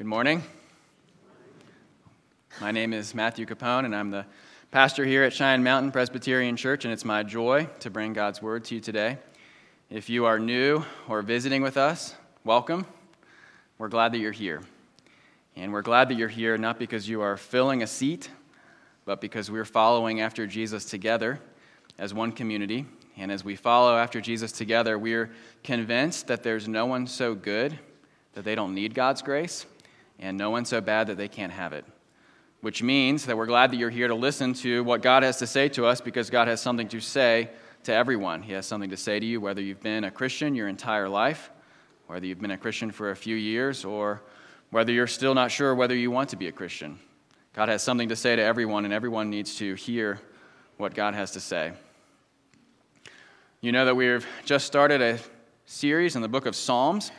Good morning. My name is Matthew Capone, and I'm the pastor here at Cheyenne Mountain Presbyterian Church, and it's my joy to bring God's word to you today. If you are new or visiting with us, welcome. We're glad that you're here. And we're glad that you're here not because you are filling a seat, but because we're following after Jesus together as one community. And as we follow after Jesus together, we're convinced that there's no one so good that they don't need God's grace, and no one so bad that they can't have it. Which means that we're glad that you're here to listen to what God has to say to us because God has something to say to everyone. He has something to say to you, whether you've been a Christian your entire life, whether you've been a Christian for a few years, or whether you're still not sure whether you want to be a Christian. God has something to say to everyone, and everyone needs to hear what God has to say. You know that we've just started a series in the book of Psalms,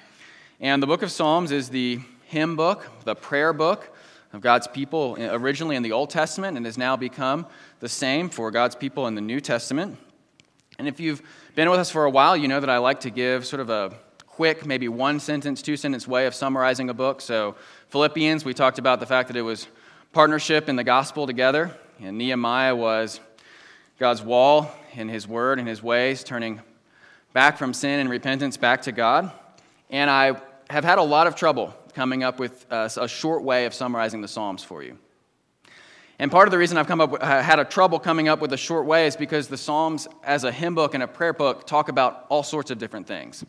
and the book of Psalms is the hymn book, the prayer book of God's people originally in the Old Testament and has now become the same for God's people in the New Testament. And if you've been with us for a while, you know that I like to give sort of a quick, maybe one sentence, two sentence way of summarizing a book. So, Philippians, we talked about the fact that it was partnership in the gospel together, and Nehemiah was God's wall in his word and his ways, turning back from sin and repentance back to God. And I have had a lot of trouble coming up with uh, a, a short way of summarizing the Psalms for you. And part of the reason I've come up with, had a trouble coming up with a short way is because the Psalms, as a hymn book and a prayer book, talk about all sorts of different things.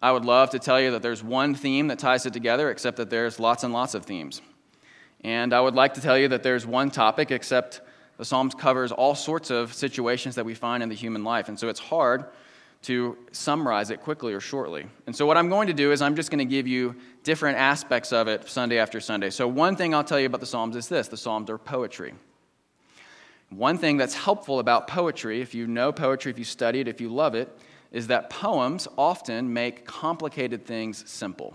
I would love to tell you that there's one theme that ties it together, except that there's lots and lots of themes. And I would like to tell you that there's one topic, except the Psalms covers all sorts of situations that we find in the human life. And so it's hard to summarize it quickly or shortly. And so, what I'm going to do is I'm just going to give you different aspects of it Sunday after Sunday. So, one thing I'll tell you about the Psalms is this the Psalms are poetry. One thing that's helpful about poetry, if you know poetry, if you study it, if you love it, is that poems often make complicated things simple.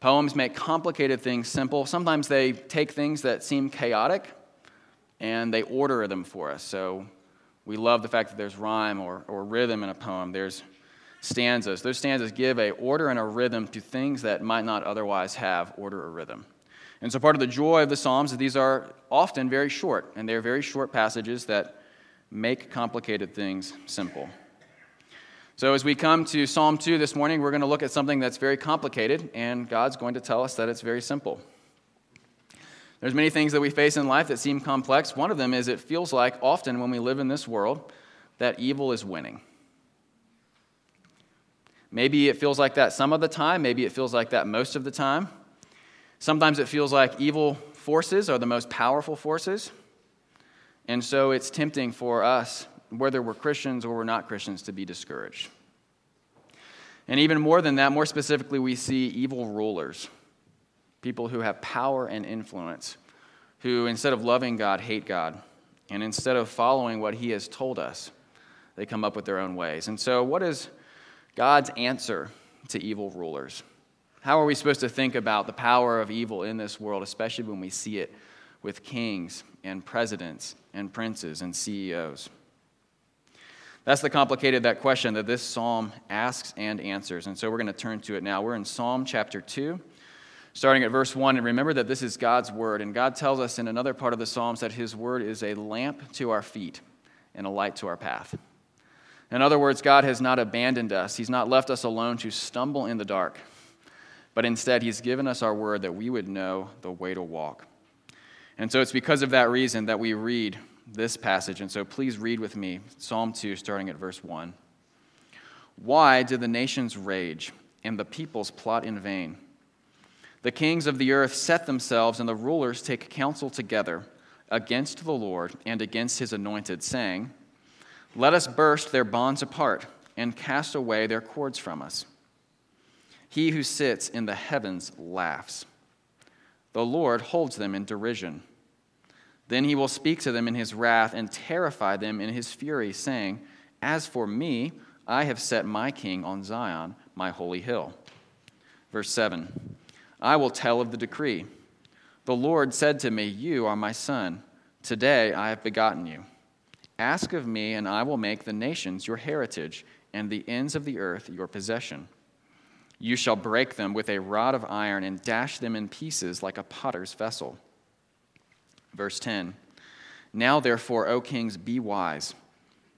Poems make complicated things simple. Sometimes they take things that seem chaotic and they order them for us. So, we love the fact that there's rhyme or, or rhythm in a poem. There's stanzas. Those stanzas give a order and a rhythm to things that might not otherwise have order or rhythm. And so part of the joy of the Psalms is these are often very short, and they're very short passages that make complicated things simple. So as we come to Psalm 2 this morning, we're going to look at something that's very complicated, and God's going to tell us that it's very simple. There's many things that we face in life that seem complex. One of them is it feels like often when we live in this world that evil is winning. Maybe it feels like that some of the time, maybe it feels like that most of the time. Sometimes it feels like evil forces are the most powerful forces. And so it's tempting for us, whether we're Christians or we're not Christians, to be discouraged. And even more than that, more specifically, we see evil rulers people who have power and influence, who instead of loving God, hate God. And instead of following what He has told us, they come up with their own ways. And so, what is God's answer to evil rulers? How are we supposed to think about the power of evil in this world, especially when we see it with kings and presidents and princes and CEOs? That's the complicated that question that this psalm asks and answers. And so we're going to turn to it now. We're in Psalm chapter 2, starting at verse 1. And remember that this is God's word. And God tells us in another part of the Psalms that his word is a lamp to our feet and a light to our path. In other words, God has not abandoned us, He's not left us alone to stumble in the dark, but instead, He's given us our word that we would know the way to walk. And so it's because of that reason that we read this passage. And so please read with me Psalm 2, starting at verse 1. Why do the nations rage and the peoples plot in vain? The kings of the earth set themselves, and the rulers take counsel together against the Lord and against his anointed, saying, Let us burst their bonds apart and cast away their cords from us. He who sits in the heavens laughs. The Lord holds them in derision. Then he will speak to them in his wrath and terrify them in his fury, saying, As for me, I have set my king on Zion, my holy hill. Verse 7. I will tell of the decree. The Lord said to me, You are my son. Today I have begotten you. Ask of me, and I will make the nations your heritage, and the ends of the earth your possession. You shall break them with a rod of iron and dash them in pieces like a potter's vessel. Verse 10 Now, therefore, O kings, be wise.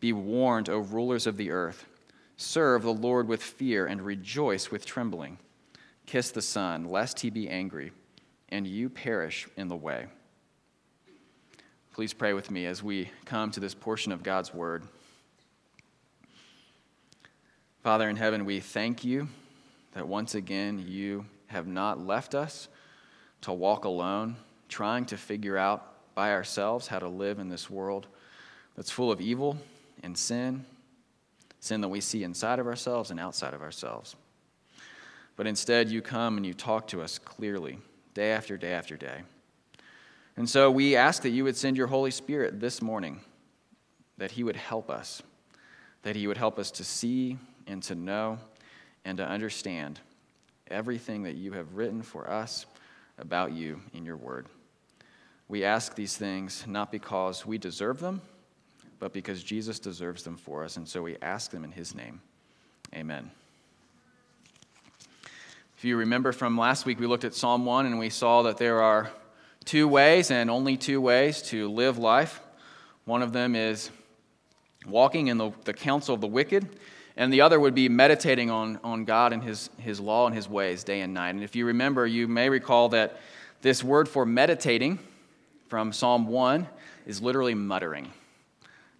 Be warned, O rulers of the earth. Serve the Lord with fear and rejoice with trembling. Kiss the Son, lest he be angry, and you perish in the way. Please pray with me as we come to this portion of God's word. Father in heaven, we thank you that once again you have not left us to walk alone, trying to figure out by ourselves how to live in this world that's full of evil and sin, sin that we see inside of ourselves and outside of ourselves. But instead, you come and you talk to us clearly, day after day after day. And so we ask that you would send your Holy Spirit this morning, that He would help us, that He would help us to see and to know and to understand everything that you have written for us about you in your word. We ask these things not because we deserve them, but because Jesus deserves them for us. And so we ask them in his name. Amen. If you remember from last week, we looked at Psalm 1 and we saw that there are two ways and only two ways to live life. One of them is walking in the, the counsel of the wicked, and the other would be meditating on, on God and his, his law and his ways day and night. And if you remember, you may recall that this word for meditating from Psalm 1 is literally muttering.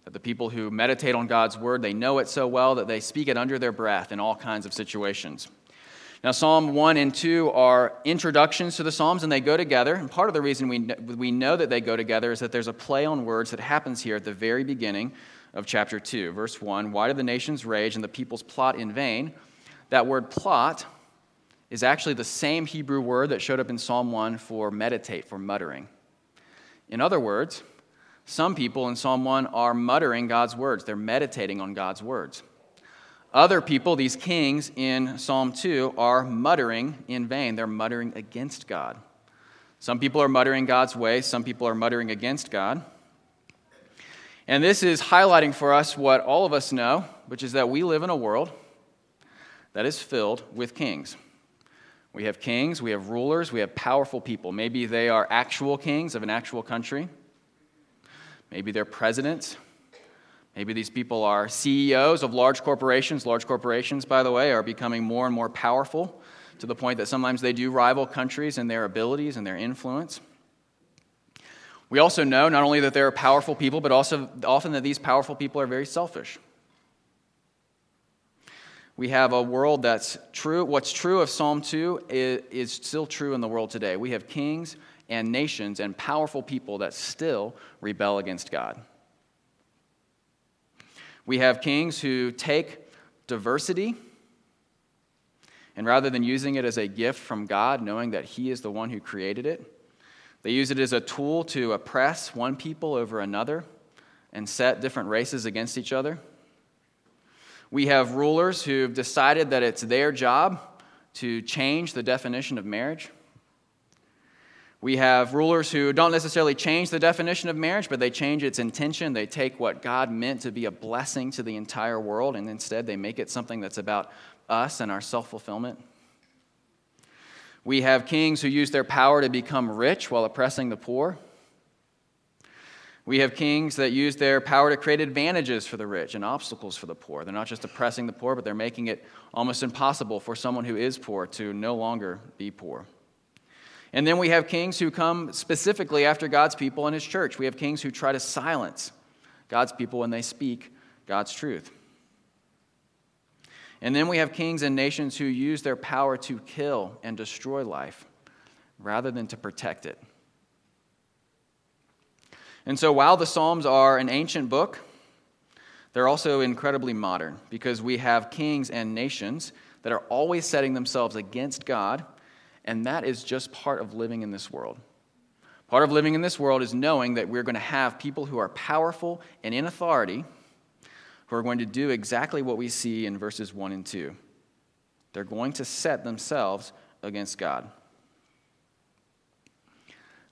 That the people who meditate on God's word, they know it so well that they speak it under their breath in all kinds of situations. Now, Psalm 1 and 2 are introductions to the Psalms, and they go together. And part of the reason we, we know that they go together is that there's a play on words that happens here at the very beginning of chapter 2. Verse 1 Why do the nations rage and the peoples plot in vain? That word plot is actually the same Hebrew word that showed up in Psalm 1 for meditate, for muttering. In other words, some people in Psalm 1 are muttering God's words, they're meditating on God's words. Other people, these kings in Psalm 2, are muttering in vain. They're muttering against God. Some people are muttering God's way, some people are muttering against God. And this is highlighting for us what all of us know, which is that we live in a world that is filled with kings. We have kings, we have rulers, we have powerful people. Maybe they are actual kings of an actual country. Maybe they're presidents. Maybe these people are CEOs of large corporations. Large corporations, by the way, are becoming more and more powerful to the point that sometimes they do rival countries in their abilities and their influence. We also know not only that there are powerful people, but also often that these powerful people are very selfish. We have a world that's true. What's true of Psalm 2 is, is still true in the world today. We have kings and nations and powerful people that still rebel against God. We have kings who take diversity and rather than using it as a gift from God, knowing that He is the one who created it, they use it as a tool to oppress one people over another and set different races against each other. We have rulers who've decided that it's their job to change the definition of marriage. We have rulers who don't necessarily change the definition of marriage, but they change its intention. They take what God meant to be a blessing to the entire world, and instead they make it something that's about us and our self fulfillment. We have kings who use their power to become rich while oppressing the poor. We have kings that use their power to create advantages for the rich and obstacles for the poor. They're not just oppressing the poor, but they're making it almost impossible for someone who is poor to no longer be poor. And then we have kings who come specifically after God's people and his church. We have kings who try to silence God's people when they speak God's truth. And then we have kings and nations who use their power to kill and destroy life rather than to protect it. And so while the Psalms are an ancient book, they're also incredibly modern because we have kings and nations that are always setting themselves against God, and that is just part of living in this world. Part of living in this world is knowing that we're going to have people who are powerful and in authority who are going to do exactly what we see in verses 1 and 2. They're going to set themselves against God.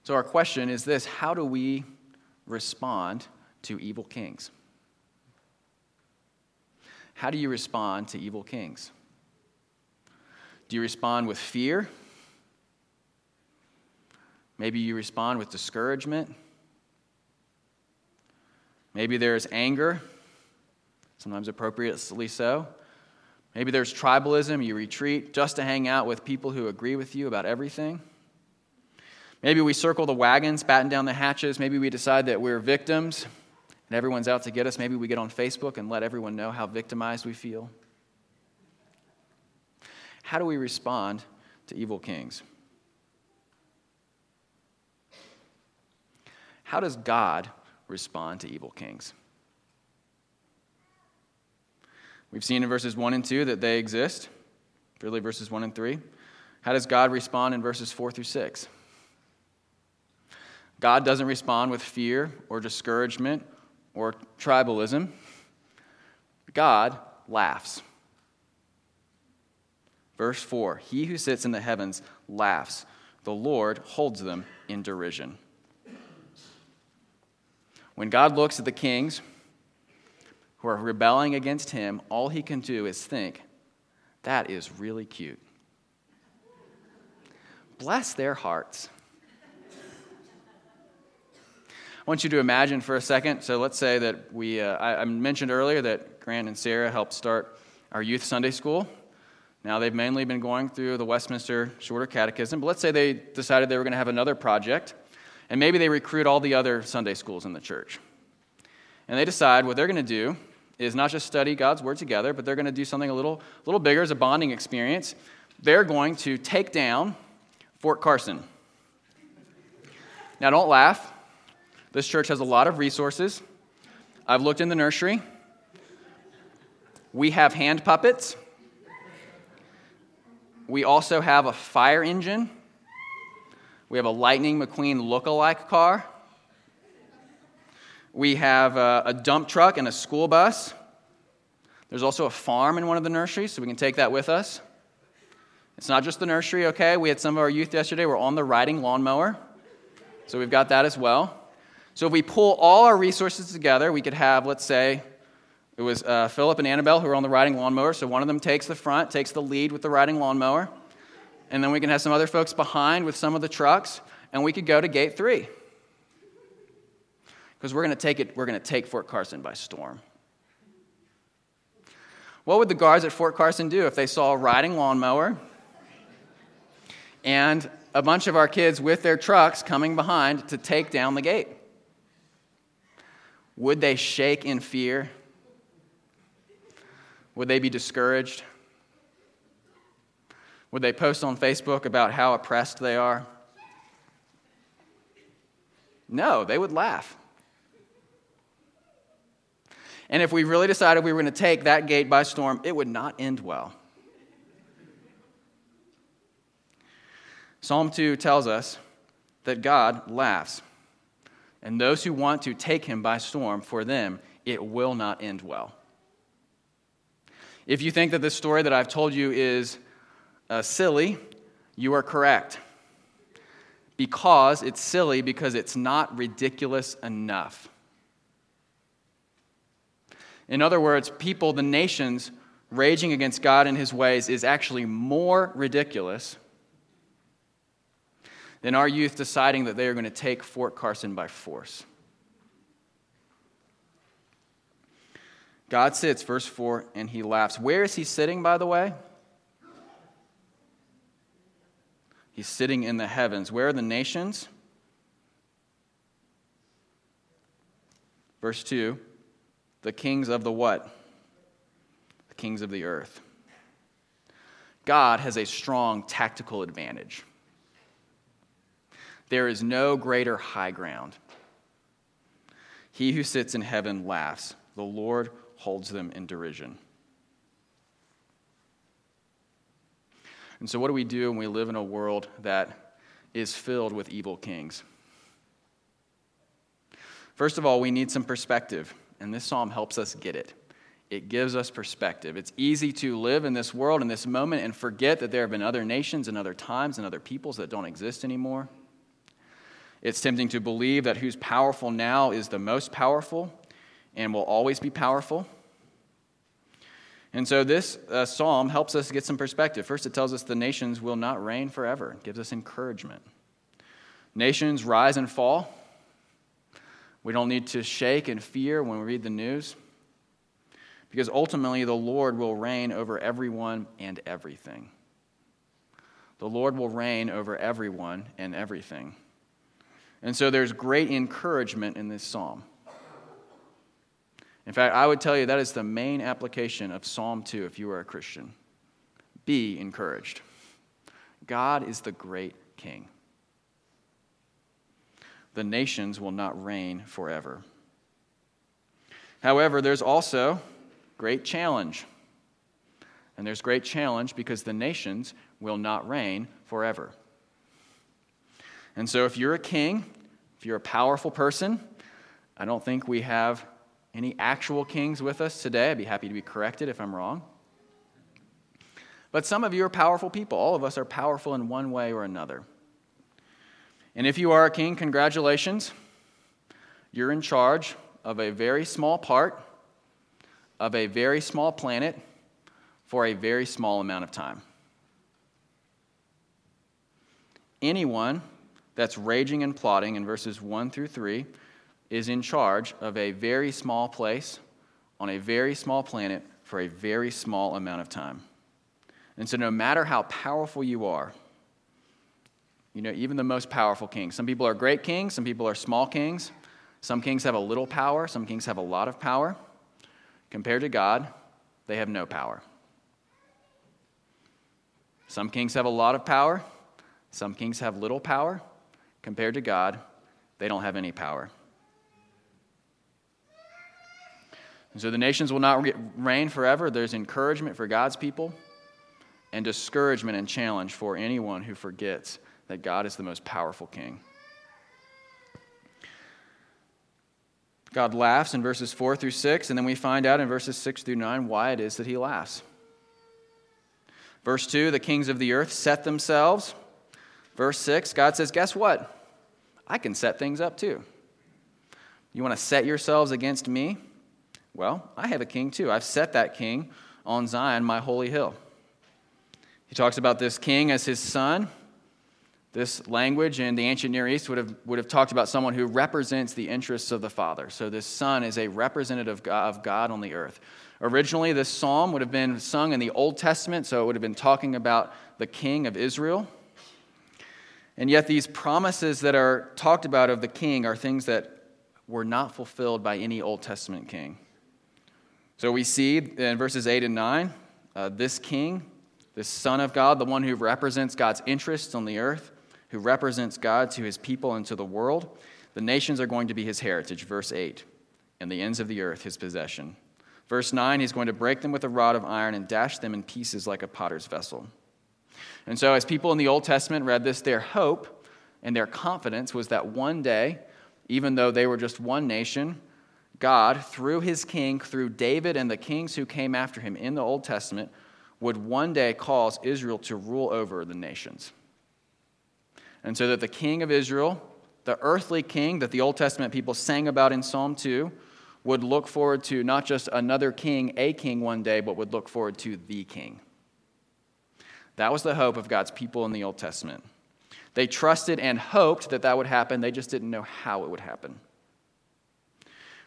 So, our question is this How do we respond to evil kings? How do you respond to evil kings? Do you respond with fear? Maybe you respond with discouragement. Maybe there's anger, sometimes appropriately so. Maybe there's tribalism, you retreat just to hang out with people who agree with you about everything. Maybe we circle the wagons, batten down the hatches. Maybe we decide that we're victims and everyone's out to get us. Maybe we get on Facebook and let everyone know how victimized we feel. How do we respond to evil kings? How does God respond to evil kings? We've seen in verses 1 and 2 that they exist, really, verses 1 and 3. How does God respond in verses 4 through 6? God doesn't respond with fear or discouragement or tribalism. God laughs. Verse 4 He who sits in the heavens laughs, the Lord holds them in derision. When God looks at the kings who are rebelling against him, all he can do is think, that is really cute. Bless their hearts. I want you to imagine for a second. So let's say that we, uh, I, I mentioned earlier that Grant and Sarah helped start our youth Sunday school. Now, they've mainly been going through the Westminster Shorter Catechism, but let's say they decided they were going to have another project, and maybe they recruit all the other Sunday schools in the church. And they decide what they're going to do is not just study God's Word together, but they're going to do something a little, a little bigger as a bonding experience. They're going to take down Fort Carson. Now, don't laugh. This church has a lot of resources. I've looked in the nursery. We have hand puppets. We also have a fire engine. We have a Lightning McQueen look-alike car. We have a, a, dump truck and a school bus. There's also a farm in one of the nurseries, so we can take that with us. It's not just the nursery, okay? We had some of our youth yesterday. We're on the riding lawnmower, so we've got that as well. So if we pull all our resources together, we could have, let's say, it was uh, Philip and Annabelle who were on the riding lawnmower. So one of them takes the front, takes the lead with the riding lawnmower. And then we can have some other folks behind with some of the trucks. And we could go to gate three. Because we're going to take it, we're going to take Fort Carson by storm. What would the guards at Fort Carson do if they saw a riding lawnmower and a bunch of our kids with their trucks coming behind to take down the gate? Would they shake in fear? Would they be discouraged? Would they post on Facebook about how oppressed they are? No, they would laugh. And if we really decided we were going to take that gate by storm, it would not end well. Psalm 2 tells us that God laughs. And those who want to take him by storm, for them, it will not end well. If you think that this story that I've told you is uh, silly, you are correct. Because it's silly, because it's not ridiculous enough. In other words, people, the nations, raging against God and his ways is actually more ridiculous than our youth deciding that they are going to take Fort Carson by force. God sits, verse 4, and he laughs. Where is he sitting, by the way? He's sitting in the heavens. Where are the nations? Verse 2 the kings of the what? The kings of the earth. God has a strong tactical advantage. There is no greater high ground. He who sits in heaven laughs. The Lord holds them in derision. And so, what do we do when we live in a world that is filled with evil kings? First of all, we need some perspective, and this psalm helps us get it. It gives us perspective. It's easy to live in this world, in this moment, and forget that there have been other nations and other times and other peoples that don't exist anymore. It's tempting to believe that who's powerful now is the most powerful and will always be powerful. And so this uh, psalm helps us get some perspective. First, it tells us the nations will not reign forever, it gives us encouragement. Nations rise and fall. We don't need to shake and fear when we read the news because ultimately the Lord will reign over everyone and everything. The Lord will reign over everyone and everything. And so there's great encouragement in this psalm. In fact, I would tell you that is the main application of Psalm 2 if you are a Christian. Be encouraged. God is the great king. The nations will not reign forever. However, there's also great challenge. And there's great challenge because the nations will not reign forever. And so, if you're a king, if you're a powerful person, I don't think we have any actual kings with us today. I'd be happy to be corrected if I'm wrong. But some of you are powerful people. All of us are powerful in one way or another. And if you are a king, congratulations. You're in charge of a very small part of a very small planet for a very small amount of time. Anyone that's raging and plotting in verses 1 through 3 is in charge of a very small place on a very small planet for a very small amount of time. And so, no matter how powerful you are, you know, even the most powerful kings, some people are great kings, some people are small kings, some kings have a little power, some kings have a lot of power. Compared to God, they have no power. Some kings have a lot of power, some kings have little power. Compared to God, they don't have any power. And so the nations will not reign forever. There's encouragement for God's people and discouragement and challenge for anyone who forgets that God is the most powerful king. God laughs in verses 4 through 6, and then we find out in verses 6 through 9 why it is that he laughs. Verse 2 the kings of the earth set themselves. Verse 6 God says, Guess what? I can set things up too. You want to set yourselves against me? Well, I have a king too. I've set that king on Zion, my holy hill. He talks about this king as his son. This language in the ancient Near East would have, would have talked about someone who represents the interests of the Father. So this Son is a representative of God on the earth. Originally, this psalm would have been sung in the Old Testament, so it would have been talking about the King of Israel. And yet, these promises that are talked about of the King are things that were not fulfilled by any Old Testament king. So we see in verses 8 and 9 uh, this King, this Son of God, the one who represents God's interests on the earth, who represents God to his people and to the world. The nations are going to be his heritage, verse 8, and the ends of the earth his possession. Verse 9, he's going to break them with a rod of iron and dash them in pieces like a potter's vessel. And so, as people in the Old Testament read this, their hope and their confidence was that one day, even though they were just one nation, God, through his king, through David and the kings who came after him in the Old Testament, would one day cause Israel to rule over the nations. And so that the king of Israel, the earthly king that the Old Testament people sang about in Psalm 2, would look forward to not just another king, a king one day, but would look forward to the king. That was the hope of God's people in the Old Testament. They trusted and hoped that that would happen, they just didn't know how it would happen.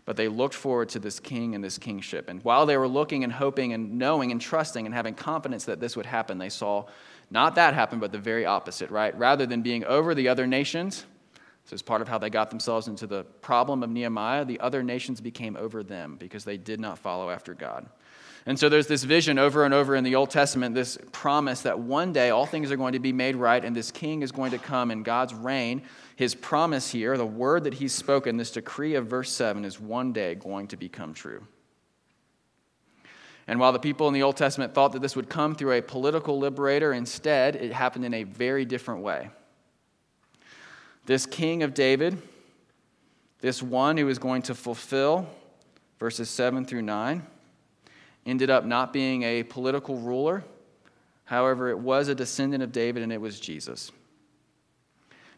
But they looked forward to this king and this kingship. And while they were looking and hoping and knowing and trusting and having confidence that this would happen, they saw not that happen, but the very opposite, right? Rather than being over the other nations, this is part of how they got themselves into the problem of Nehemiah, the other nations became over them because they did not follow after God. And so there's this vision over and over in the Old Testament, this promise that one day all things are going to be made right and this king is going to come in God's reign. His promise here, the word that he's spoken, this decree of verse 7, is one day going to become true. And while the people in the Old Testament thought that this would come through a political liberator, instead, it happened in a very different way. This king of David, this one who is going to fulfill verses 7 through 9, ended up not being a political ruler. However, it was a descendant of David, and it was Jesus.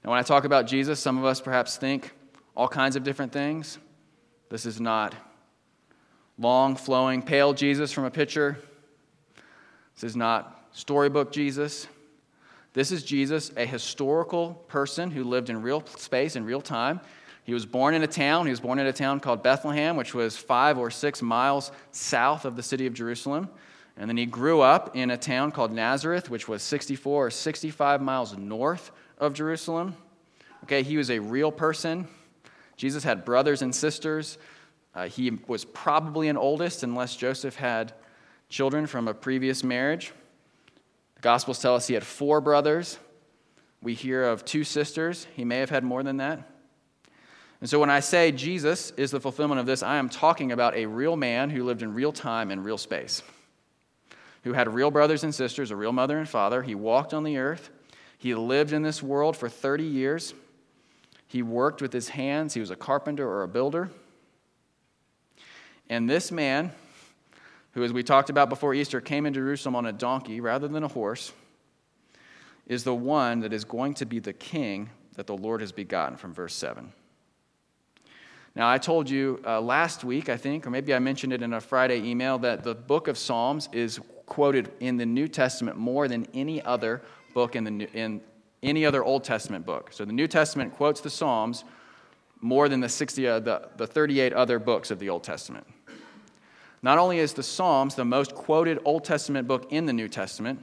Now, when I talk about Jesus, some of us perhaps think all kinds of different things. This is not long, flowing, pale Jesus from a picture. This is not storybook Jesus. This is Jesus, a historical person who lived in real space, in real time. He was born in a town. He was born in a town called Bethlehem, which was five or six miles south of the city of Jerusalem. And then he grew up in a town called Nazareth, which was 64 or 65 miles north of Jerusalem. Okay, he was a real person. Jesus had brothers and sisters. Uh, he was probably an oldest, unless Joseph had children from a previous marriage. The Gospels tell us he had four brothers. We hear of two sisters. He may have had more than that. And so when I say Jesus is the fulfillment of this, I am talking about a real man who lived in real time and real space who had real brothers and sisters, a real mother and father. He walked on the earth. He lived in this world for 30 years. He worked with his hands. He was a carpenter or a builder. And this man, who, as we talked about before Easter, came into Jerusalem on a donkey rather than a horse, is the one that is going to be the king that the Lord has begotten from verse 7. Now, I told you uh, last week, I think, or maybe I mentioned it in a Friday email, that the book of Psalms is quoted in the New Testament more than any other book in, the in any other Old Testament book. So the New Testament quotes the Psalms more than the, 60, uh, the, the 38 other books of the Old Testament. Not only is the Psalms the most quoted Old Testament book in the New Testament,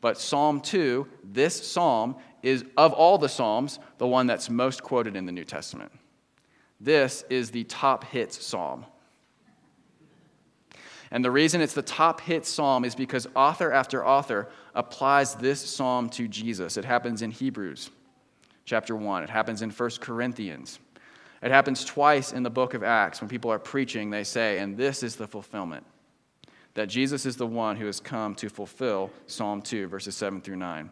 but Psalm 2, this psalm, is of all the Psalms, the one that's most quoted in the New Testament. This is the top hits psalm. And the reason it's the top hit psalm is because author after author applies this psalm to Jesus. It happens in Hebrews chapter 1, it happens in 1 Corinthians. It happens twice in the book of Acts when people are preaching, they say, and this is the fulfillment that Jesus is the one who has come to fulfill Psalm 2, verses 7 through 9.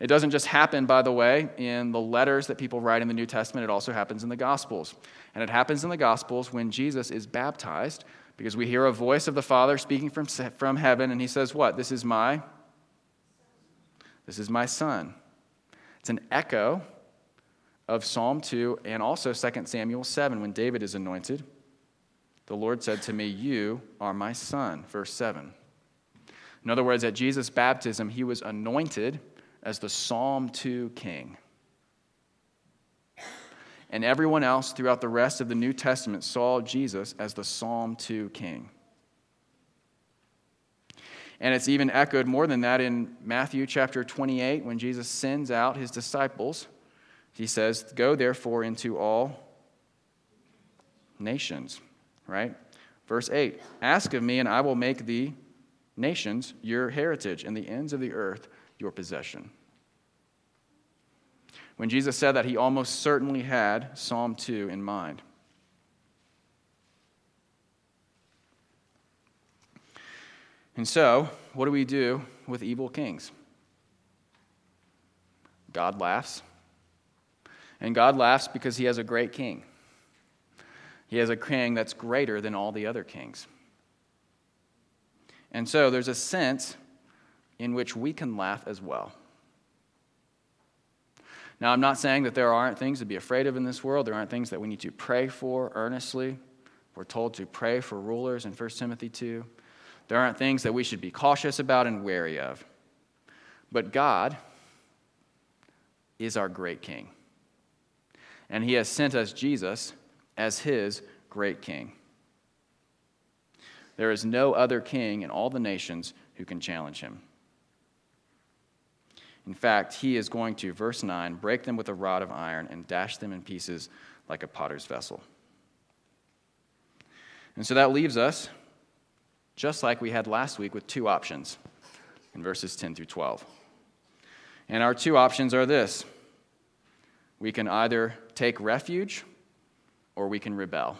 It doesn't just happen, by the way, in the letters that people write in the New Testament, it also happens in the Gospels. And it happens in the Gospels when Jesus is baptized because we hear a voice of the Father speaking from, from heaven, and he says, What? This is my. This is my son. It's an echo of Psalm 2 and also 2 Samuel 7 when David is anointed. The Lord said to me, You are my son, verse 7. In other words, at Jesus' baptism, he was anointed as the Psalm 2 king and everyone else throughout the rest of the New Testament saw Jesus as the Psalm 2 king. And it's even echoed more than that in Matthew chapter 28 when Jesus sends out his disciples. He says, Go therefore into all nations, right? Verse 8 Ask of me, and I will make the nations your heritage, and the ends of the earth your possession. When Jesus said that, he almost certainly had Psalm 2 in mind. And so, what do we do with evil kings? God laughs. And God laughs because he has a great king. He has a king that's greater than all the other kings. And so there's a sense in which we can laugh as well. Now, I'm not saying that there aren't things to be afraid of in this world. There aren't things that we need to pray for earnestly. We're told to pray for rulers in 1 Timothy 2. There aren't things that we should be cautious about and wary of. But God is our great king. And he has sent us Jesus as his great king. There is no other king in all the nations who can challenge him. In fact, he is going to, verse 9, break them with a rod of iron and dash them in pieces like a potter's vessel. And so that leaves us, just like we had last week, with two options in verses 10 through 12. And our two options are this we can either take refuge or we can rebel.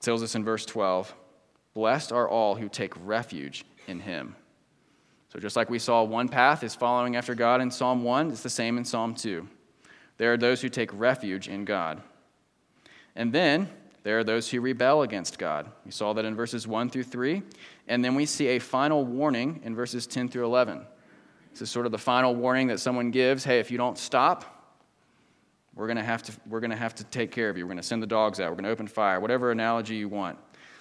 Tells us in verse 12 Blessed are all who take refuge in him. So, just like we saw one path is following after God in Psalm 1, it's the same in Psalm 2. There are those who take refuge in God. And then there are those who rebel against God. We saw that in verses 1 through 3. And then we see a final warning in verses 10 through 11. This is sort of the final warning that someone gives hey, if you don't stop, we're going to have to, we're going to, have to take care of you. We're going to send the dogs out. We're going to open fire, whatever analogy you want.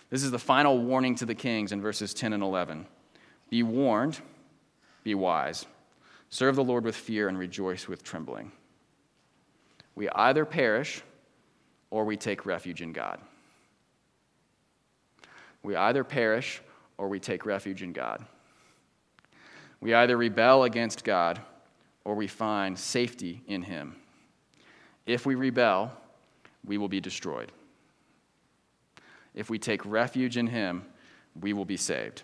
This is the final warning to the kings in verses 10 and 11. Be warned, be wise. Serve the Lord with fear and rejoice with trembling. We either perish or we take refuge in God. We either perish or we take refuge in God. We either rebel against God or we find safety in Him. If we rebel, we will be destroyed. If we take refuge in Him, we will be saved.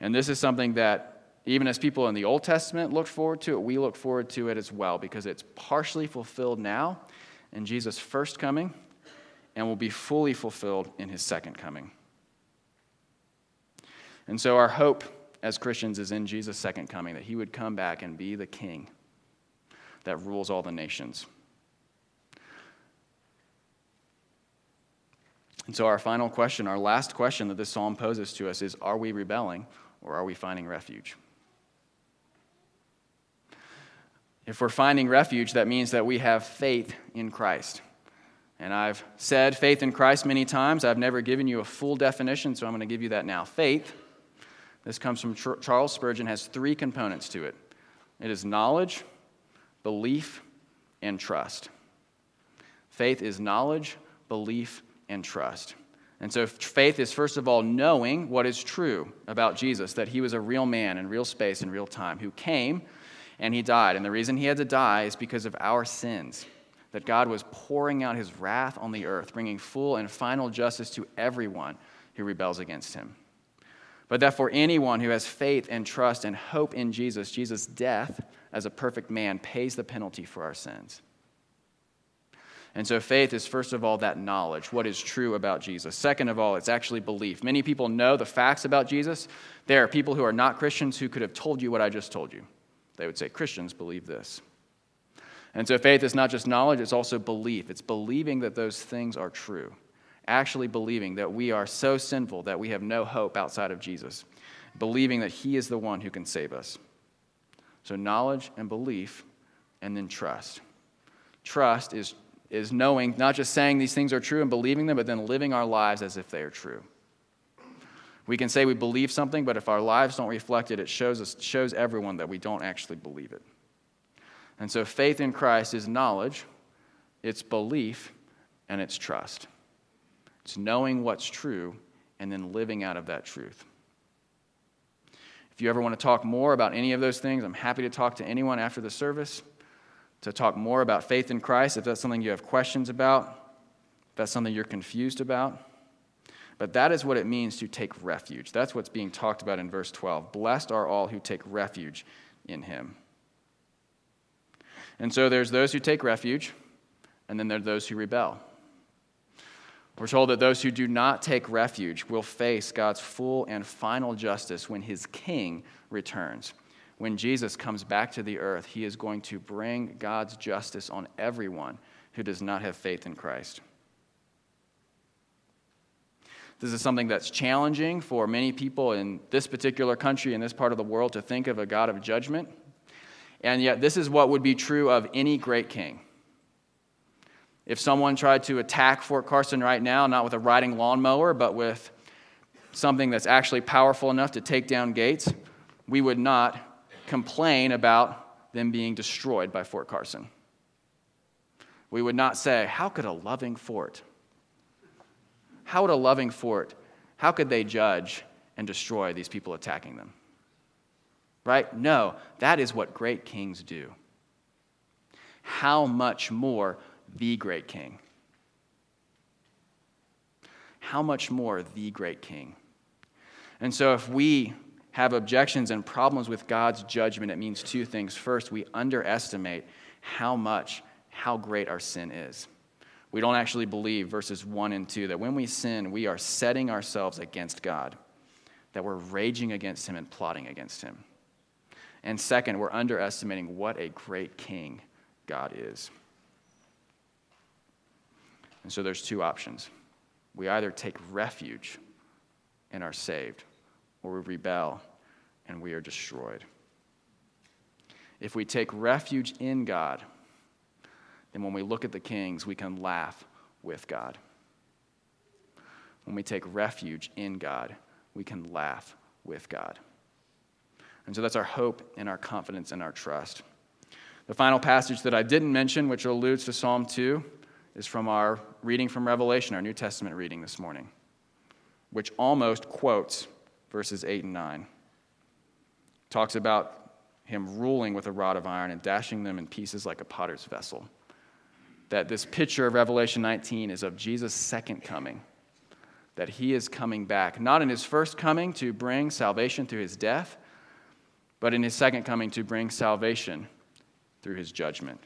And this is something that, even as people in the Old Testament looked forward to it, we look forward to it as well because it's partially fulfilled now in Jesus' first coming and will be fully fulfilled in His second coming. And so, our hope as Christians is in Jesus' second coming, that He would come back and be the King that rules all the nations. And so, our final question, our last question that this psalm poses to us is Are we rebelling or are we finding refuge? If we're finding refuge, that means that we have faith in Christ. And I've said faith in Christ many times. I've never given you a full definition, so I'm going to give you that now. Faith, this comes from Charles Spurgeon, has three components to it it is knowledge, belief, and trust. Faith is knowledge, belief, and trust. And so faith is, first of all, knowing what is true about Jesus, that he was a real man in real space and real time, who came and he died. And the reason he had to die is because of our sins, that God was pouring out his wrath on the earth, bringing full and final justice to everyone who rebels against him. But that for anyone who has faith and trust and hope in Jesus, Jesus' death as a perfect man pays the penalty for our sins. And so faith is, first of all, that knowledge, what is true about Jesus. Second of all, it's actually belief. Many people know the facts about Jesus. There are people who are not Christians who could have told you what I just told you. They would say, Christians believe this. And so faith is not just knowledge, it's also belief. It's believing that those things are true, actually believing that we are so sinful that we have no hope outside of Jesus, believing that He is the one who can save us. So, knowledge and belief, and then trust. Trust is is knowing, not just saying these things are true and believing them, but then living our lives as if they are true. We can say we believe something, but if our lives don't reflect it, it shows, us, shows everyone that we don't actually believe it. And so faith in Christ is knowledge, it's belief, and it's trust. It's knowing what's true and then living out of that truth. If you ever want to talk more about any of those things, I'm happy to talk to anyone after the service to talk more about faith in Christ if that's something you have questions about, if that's something you're confused about. But that is what it means to take refuge. That's what's being talked about in verse 12. Blessed are all who take refuge in him. And so there's those who take refuge, and then there are those who rebel. We're told that those who do not take refuge will face God's full and final justice when his king returns when Jesus comes back to the earth, he is going to bring God's justice on everyone who does not have faith in Christ. This is something that's challenging for many people in this particular country, in this part of the world, to think of a God of judgment. And yet, this is what would be true of any great king. If someone tried to attack Fort Carson right now, not with a riding lawnmower, but with something that's actually powerful enough to take down gates, we would not complain about them being destroyed by Fort Carson. We would not say, How could a loving fort? How would a loving fort, how could they judge and destroy these people attacking them? Right? No, that is what great kings do. How much more the great king? How much more the great king? And so, if we have objections and problems with God's judgment, it means two things. First, we underestimate how much, how great our sin is. We don't actually believe, verses 1 and 2, that when we sin, we are setting ourselves against God, that we're raging against Him and plotting against Him. And second, we're underestimating what a great king God is. And so there's two options. We either take refuge and are saved, or we rebel and we are destroyed. If we take refuge in God, then when we look at the kings, we can laugh with God. when we take refuge in God, we can laugh with God. And so that's our hope and our confidence and our trust. The final passage that I didn't mention, which alludes to Psalm 2, is from our reading from Revelation, our New Testament reading this morning, which almost quotes verses 8 and 9. Talks about him ruling with a rod of iron and dashing them in pieces like a potter's vessel. That this picture of Revelation 19 is of Jesus' second coming. That he is coming back, not in his first coming to bring salvation through his death, but in his second coming to bring salvation through his judgment.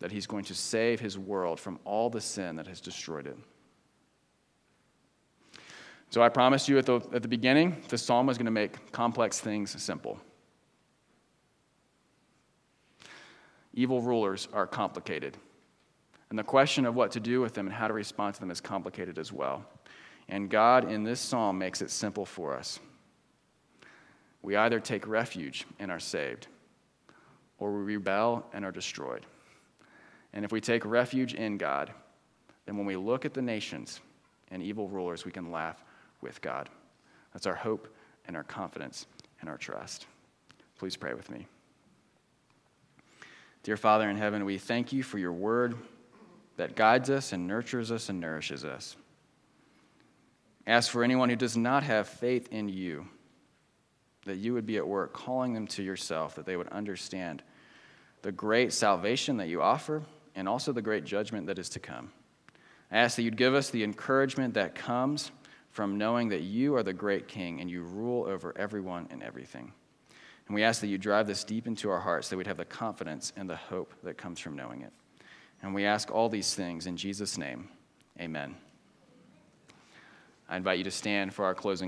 That he's going to save his world from all the sin that has destroyed it. So I promised you at the, at the beginning, the psalm was going to make complex things simple. Evil rulers are complicated. And the question of what to do with them and how to respond to them is complicated as well. And God, in this psalm, makes it simple for us. We either take refuge and are saved, or we rebel and are destroyed. And if we take refuge in God, then when we look at the nations and evil rulers, we can laugh with God. That's our hope and our confidence and our trust. Please pray with me. Dear Father in heaven, we thank you for your word that guides us and nurtures us and nourishes us. Ask for anyone who does not have faith in you, that you would be at work calling them to yourself, that they would understand the great salvation that you offer and also the great judgment that is to come. I ask that you'd give us the encouragement that comes from knowing that you are the great King and you rule over everyone and everything. And we ask that you drive this deep into our hearts, that we'd have the confidence and the hope that comes from knowing it. And we ask all these things in Jesus' name. Amen. I invite you to stand for our closing.